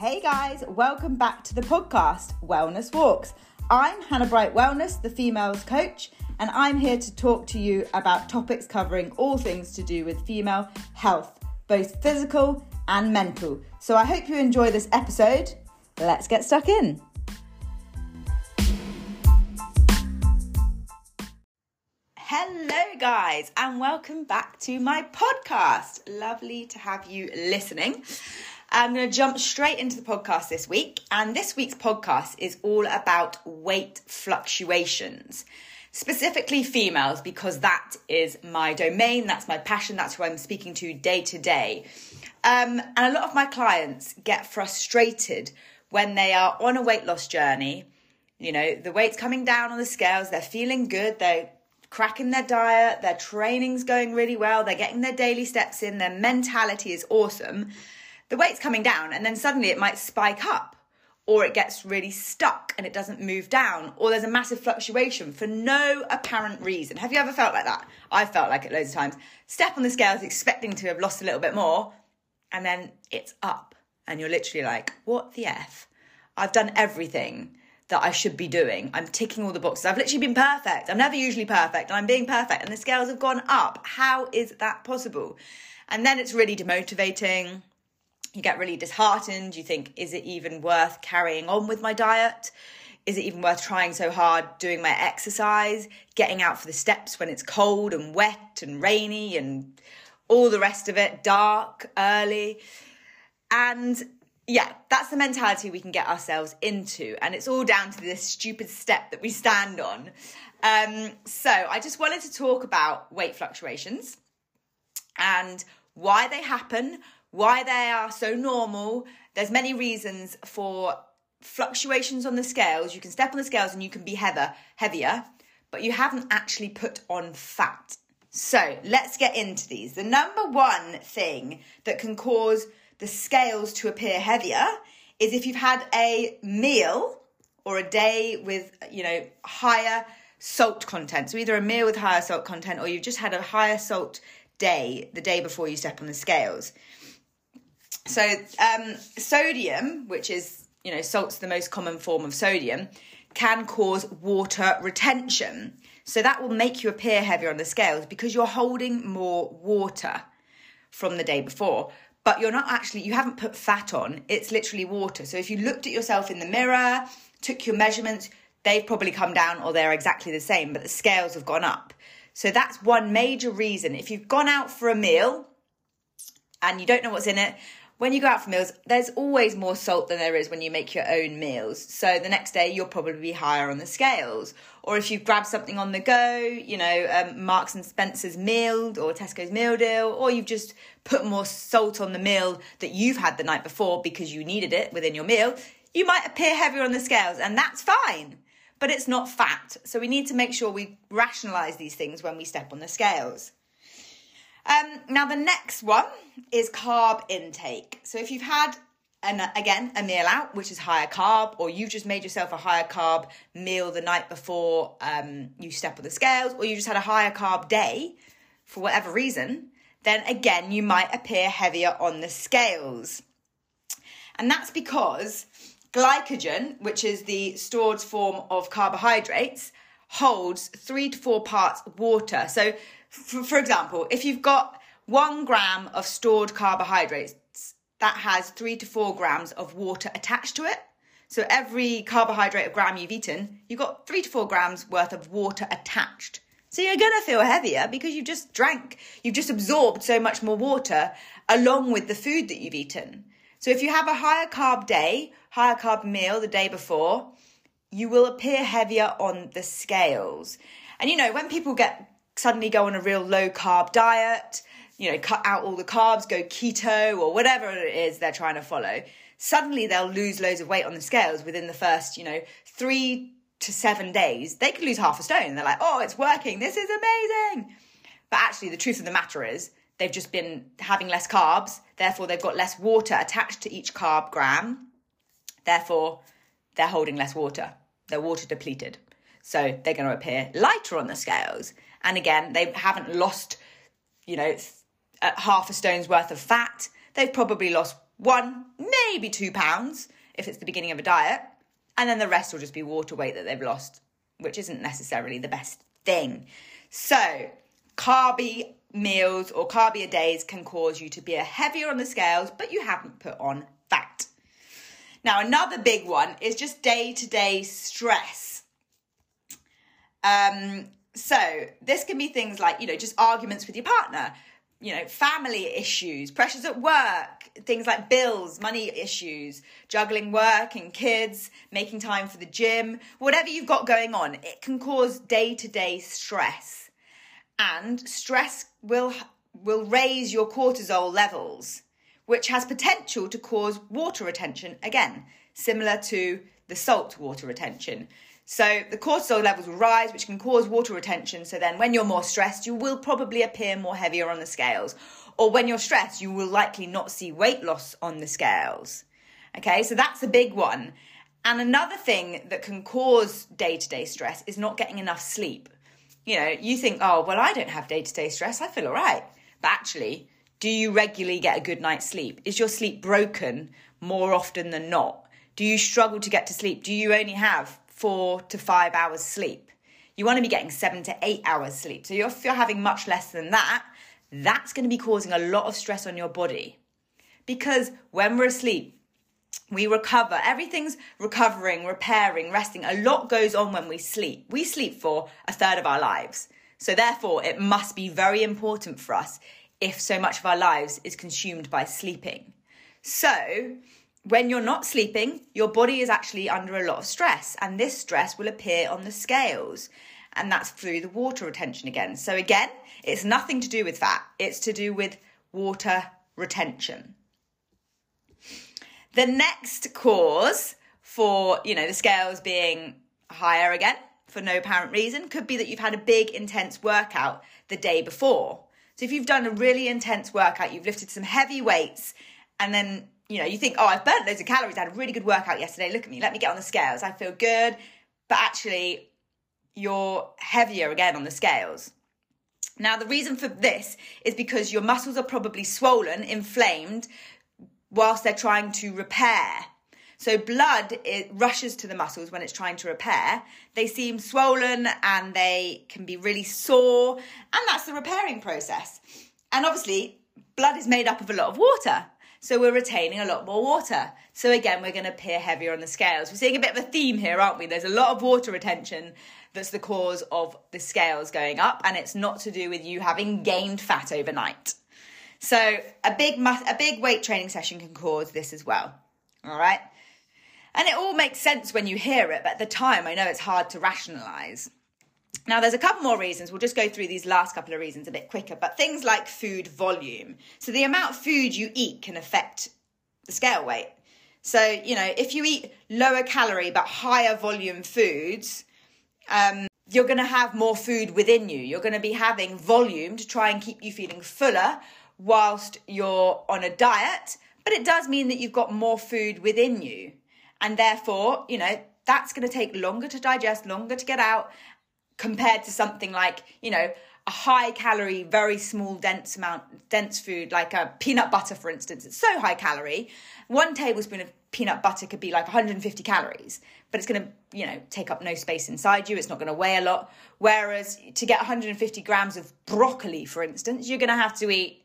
Hey guys, welcome back to the podcast Wellness Walks. I'm Hannah Bright Wellness, the females coach, and I'm here to talk to you about topics covering all things to do with female health, both physical and mental. So I hope you enjoy this episode. Let's get stuck in. Hello, guys, and welcome back to my podcast. Lovely to have you listening. I'm going to jump straight into the podcast this week, and this week's podcast is all about weight fluctuations, specifically females, because that is my domain, that's my passion, that's who I'm speaking to day to day. Um, and a lot of my clients get frustrated when they are on a weight loss journey. You know, the weight's coming down on the scales, they're feeling good, they're cracking their diet, their training's going really well, they're getting their daily steps in, their mentality is awesome. The weight's coming down, and then suddenly it might spike up, or it gets really stuck and it doesn't move down, or there's a massive fluctuation for no apparent reason. Have you ever felt like that? I've felt like it loads of times. Step on the scales expecting to have lost a little bit more, and then it's up, and you're literally like, what the F? I've done everything that I should be doing. I'm ticking all the boxes. I've literally been perfect. I'm never usually perfect, and I'm being perfect, and the scales have gone up. How is that possible? And then it's really demotivating. You get really disheartened. You think, is it even worth carrying on with my diet? Is it even worth trying so hard doing my exercise, getting out for the steps when it's cold and wet and rainy and all the rest of it, dark, early? And yeah, that's the mentality we can get ourselves into. And it's all down to this stupid step that we stand on. Um, so I just wanted to talk about weight fluctuations and why they happen, why they are so normal. There's many reasons for fluctuations on the scales. You can step on the scales and you can be heavier, heavier, but you haven't actually put on fat. So let's get into these. The number one thing that can cause the scales to appear heavier is if you've had a meal or a day with, you know, higher salt content. So either a meal with higher salt content or you've just had a higher salt day the day before you step on the scales. So um, sodium, which is, you know, salt's the most common form of sodium, can cause water retention. So that will make you appear heavier on the scales because you're holding more water from the day before but you're not actually, you haven't put fat on. It's literally water. So if you looked at yourself in the mirror, took your measurements, they've probably come down or they're exactly the same, but the scales have gone up. So that's one major reason. If you've gone out for a meal and you don't know what's in it, when you go out for meals, there's always more salt than there is when you make your own meals. So the next day, you'll probably be higher on the scales. Or if you've grabbed something on the go, you know, um, Marks and Spencer's meal or Tesco's meal deal, or you've just put more salt on the meal that you've had the night before because you needed it within your meal, you might appear heavier on the scales, and that's fine. But it's not fat. So we need to make sure we rationalize these things when we step on the scales. Um, now, the next one is carb intake. So, if you've had and again a meal out which is higher carb or you've just made yourself a higher carb meal the night before um, you step on the scales or you just had a higher carb day for whatever reason then again you might appear heavier on the scales and that's because glycogen which is the stored form of carbohydrates holds three to four parts water so for, for example, if you've got one gram of stored carbohydrates, that has three to four grams of water attached to it. So every carbohydrate or gram you've eaten, you've got three to four grams worth of water attached. So you're going to feel heavier because you've just drank, you've just absorbed so much more water along with the food that you've eaten. So if you have a higher carb day, higher carb meal the day before, you will appear heavier on the scales. And you know, when people get suddenly go on a real low carb diet, you know, cut out all the carbs, go keto or whatever it is they're trying to follow, suddenly they'll lose loads of weight on the scales within the first, you know, three to seven days. They could lose half a stone. They're like, oh, it's working. This is amazing. But actually, the truth of the matter is, they've just been having less carbs. Therefore, they've got less water attached to each carb gram. Therefore, they're holding less water. They're water depleted. So they're going to appear lighter on the scales. And again, they haven't lost, you know, half a stone's worth of fat. They've probably lost one, maybe two pounds if it's the beginning of a diet, and then the rest will just be water weight that they've lost, which isn't necessarily the best thing. So, carby meals or carbier days can cause you to be heavier on the scales, but you haven't put on fat. Now, another big one is just day to day stress. Um, so, this can be things like, you know, just arguments with your partner, you know, family issues, pressures at work, things like bills, money issues, juggling work and kids, making time for the gym, whatever you've got going on, it can cause day to day stress. And stress will, will raise your cortisol levels, which has potential to cause water retention again, similar to the salt water retention. So the cortisol levels will rise, which can cause water retention. So then when you're more stressed, you will probably appear more heavier on the scales. Or when you're stressed, you will likely not see weight loss on the scales. Okay, so that's a big one. And another thing that can cause day to day stress is not getting enough sleep. You know, you think, oh, well, I don't have day to day stress, I feel all right. But actually, do you regularly get a good night's sleep? Is your sleep broken more often than not? Do you struggle to get to sleep? Do you only have four to five hours sleep. You want to be getting seven to eight hours sleep. So if you're having much less than that, that's going to be causing a lot of stress on your body. Because when we're asleep, we recover. Everything's recovering, repairing, resting. A lot goes on when we sleep. We sleep for a third of our lives. So therefore, it must be very important for us if so much of our lives is consumed by sleeping. So when you're not sleeping, your body is actually under a lot of stress, and this stress will appear on the scales. And that's through the water retention again. So, again, it's nothing to do with fat, it's to do with water retention. The next cause for, you know, the scales being higher again for no apparent reason could be that you've had a big intense workout the day before. So if you've done a really intense workout, you've lifted some heavy weights and then you know, you think, oh, I've burnt loads of calories. I had a really good workout yesterday. Look at me. Let me get on the scales. I feel good. But actually, you're heavier again on the scales. Now, the reason for this is because your muscles are probably swollen, inflamed, whilst they're trying to repair. So blood it rushes to the muscles when it's trying to repair. They seem swollen and they can be really sore, and that's the repairing process. And obviously, blood is made up of a lot of water. So we're retaining a lot more water. So again, we're going to appear heavier on the scales. We're seeing a bit of a theme here, aren't we? There's a lot of water retention that's the cause of the scales going up, and it's not to do with you having gained fat overnight. So a big a big weight training session can cause this as well. All right? And it all makes sense when you hear it, but at the time I know it's hard to rationalize. Now, there's a couple more reasons. We'll just go through these last couple of reasons a bit quicker, but things like food volume. So, the amount of food you eat can affect the scale weight. So, you know, if you eat lower calorie but higher volume foods, um, you're going to have more food within you. You're going to be having volume to try and keep you feeling fuller whilst you're on a diet, but it does mean that you've got more food within you. And therefore, you know, that's going to take longer to digest, longer to get out, compared to something like, you know, a high calorie, very small, dense amount, dense food, like a peanut butter, for instance. It's so high calorie. One tablespoon of peanut butter could be like 150 calories, but it's going to, you know, take up no space inside you. It's not going to weigh a lot. Whereas to get 150 grams of broccoli, for instance, you're going to have to eat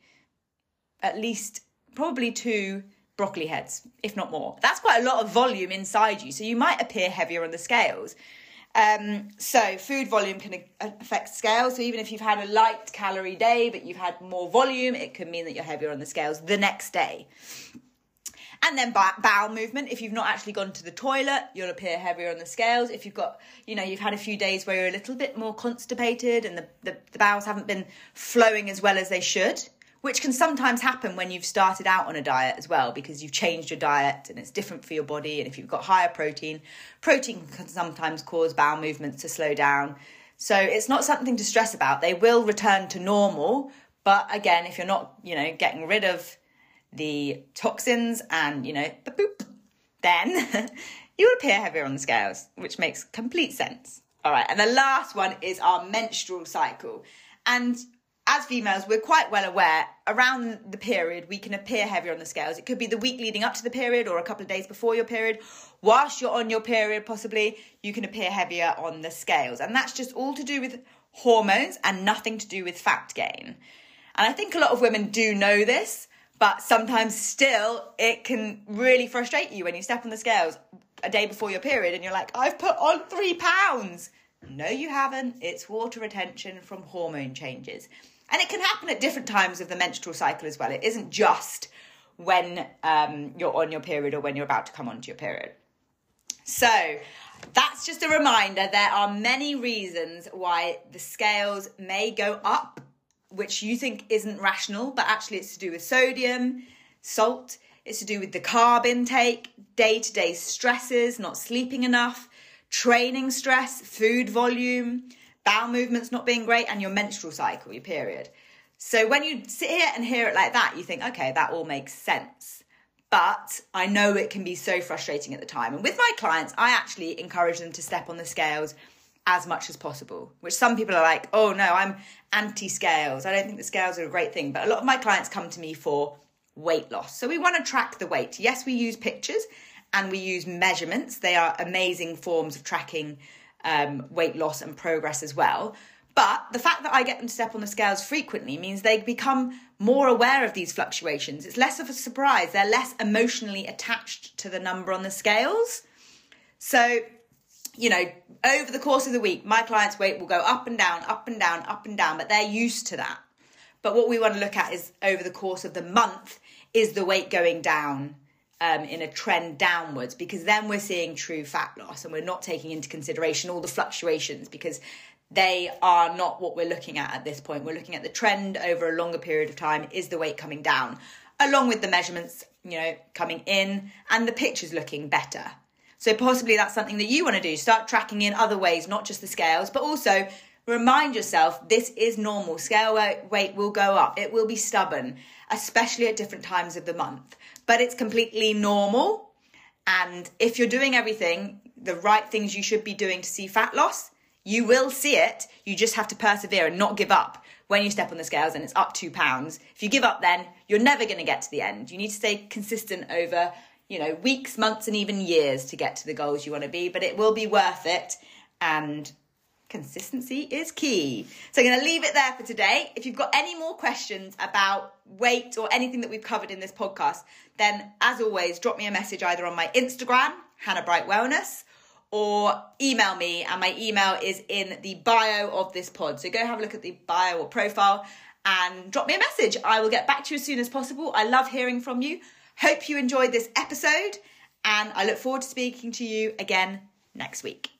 at least probably two broccoli heads, if not more. That's quite a lot of volume inside you. So you might appear heavier on the scales. Um, so food volume can affect scales. So even if you've had a light calorie day, but you've had more volume, it can mean that you're heavier on the scales the next day. And then bowel movement. If you've not actually gone to the toilet, you'll appear heavier on the scales. If you've got, you know, you've had a few days where you're a little bit more constipated and the, the, the bowels haven't been flowing as well as they should, which can sometimes happen when you've started out on a diet as well because you've changed your diet and it's different for your body. And if you've got higher protein protein can sometimes cause bowel movements to slow down. So it's not something to stress about. They will return to normal. But again if you're not you know getting rid of the toxins and you know boop, then you will appear heavier on the scales which makes complete sense. All right and the last one is our menstrual cycle. And as females, we're quite well aware around the period we can appear heavier on the scales. It could be the week leading up to the period or a couple of days before your period. Whilst you're on your period, possibly, you can appear heavier on the scales. And that's just all to do with hormones and nothing to do with fat gain. And I think a lot of women do know this, but sometimes still it can really frustrate you when you step on the scales a day before your period and you're like, I've put on three pounds. No, you haven't. It's water retention from hormone changes. And it can happen at different times of the menstrual cycle as well. It isn't just when um, you're on your period or when you're about to come onto your period. So that's just a reminder there are many reasons why the scales may go up, which you think isn't rational, but actually it's to do with sodium, salt, it's to do with the carb intake, day to day stresses, not sleeping enough, training stress, food volume bowel movements not being great, and your menstrual cycle, your period. So when you sit here and hear it like that, you think, okay, that all makes sense. But I know it can be so frustrating at the time. And with my clients, I actually encourage them to step on the scales as much as possible, which some people are like, oh no, I'm anti scales. I don't think the scales are a great thing. But a lot of my clients come to me for weight loss. So we want to track the weight. Yes, we use pictures and we use measurements. They are amazing forms of tracking um, weight loss and progress as well. But the fact that I get them to step on the scales frequently means they become more aware of these fluctuations. It's less of a surprise. They're less emotionally attached to the number on the scales. So, you know, over the course of the week, my client's weight will go up and down, up and down, up and down, but they're used to that. But what we want to look at is over the course of the month, is the weight going down um, in a trend downwards because then we're seeing true fat loss and we're not taking into consideration all the fluctuations because they are not what we're looking at at this point. We're looking at the trend over a longer period of time. Is the weight coming down? Along with the measurements, you know, coming in and the pictures looking better. So possibly that's something that you want to do. Start tracking in other ways, not just the scales, but also remind yourself this is normal. Scale weight will go up. It will be stubborn, especially at different times of the month but it's completely normal. And if you're doing everything, the right things you should be doing to see fat loss, you will see it. You just have to persevere and not give up when you step on the scales and it's up two pounds. If you give up, then you're never going to get to the end. You need to stay consistent over, you know, weeks, months, and even years to get to the goals you want to be, but it will be worth it. And consistency is key. So I'm going to leave it there for today. If you've got any more questions about weight or anything that we've covered in this podcast, then as always, drop me a message either on my Instagram, Hannah Bright Wellness, or email me. And my email is in the bio of this pod. So go have a look at the bio or profile and drop me a message. I will get back to you as soon as possible. I love hearing from you. Hope you enjoyed this episode, and I look forward to speaking to you again next week.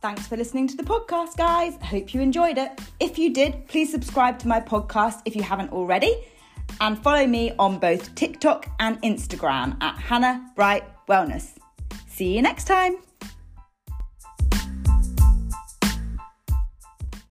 Thanks for listening to the podcast, guys. Hope you enjoyed it. If you did, please subscribe to my podcast if you haven't already, and follow me on both TikTok and Instagram at Hannah Bright Wellness. See you next time.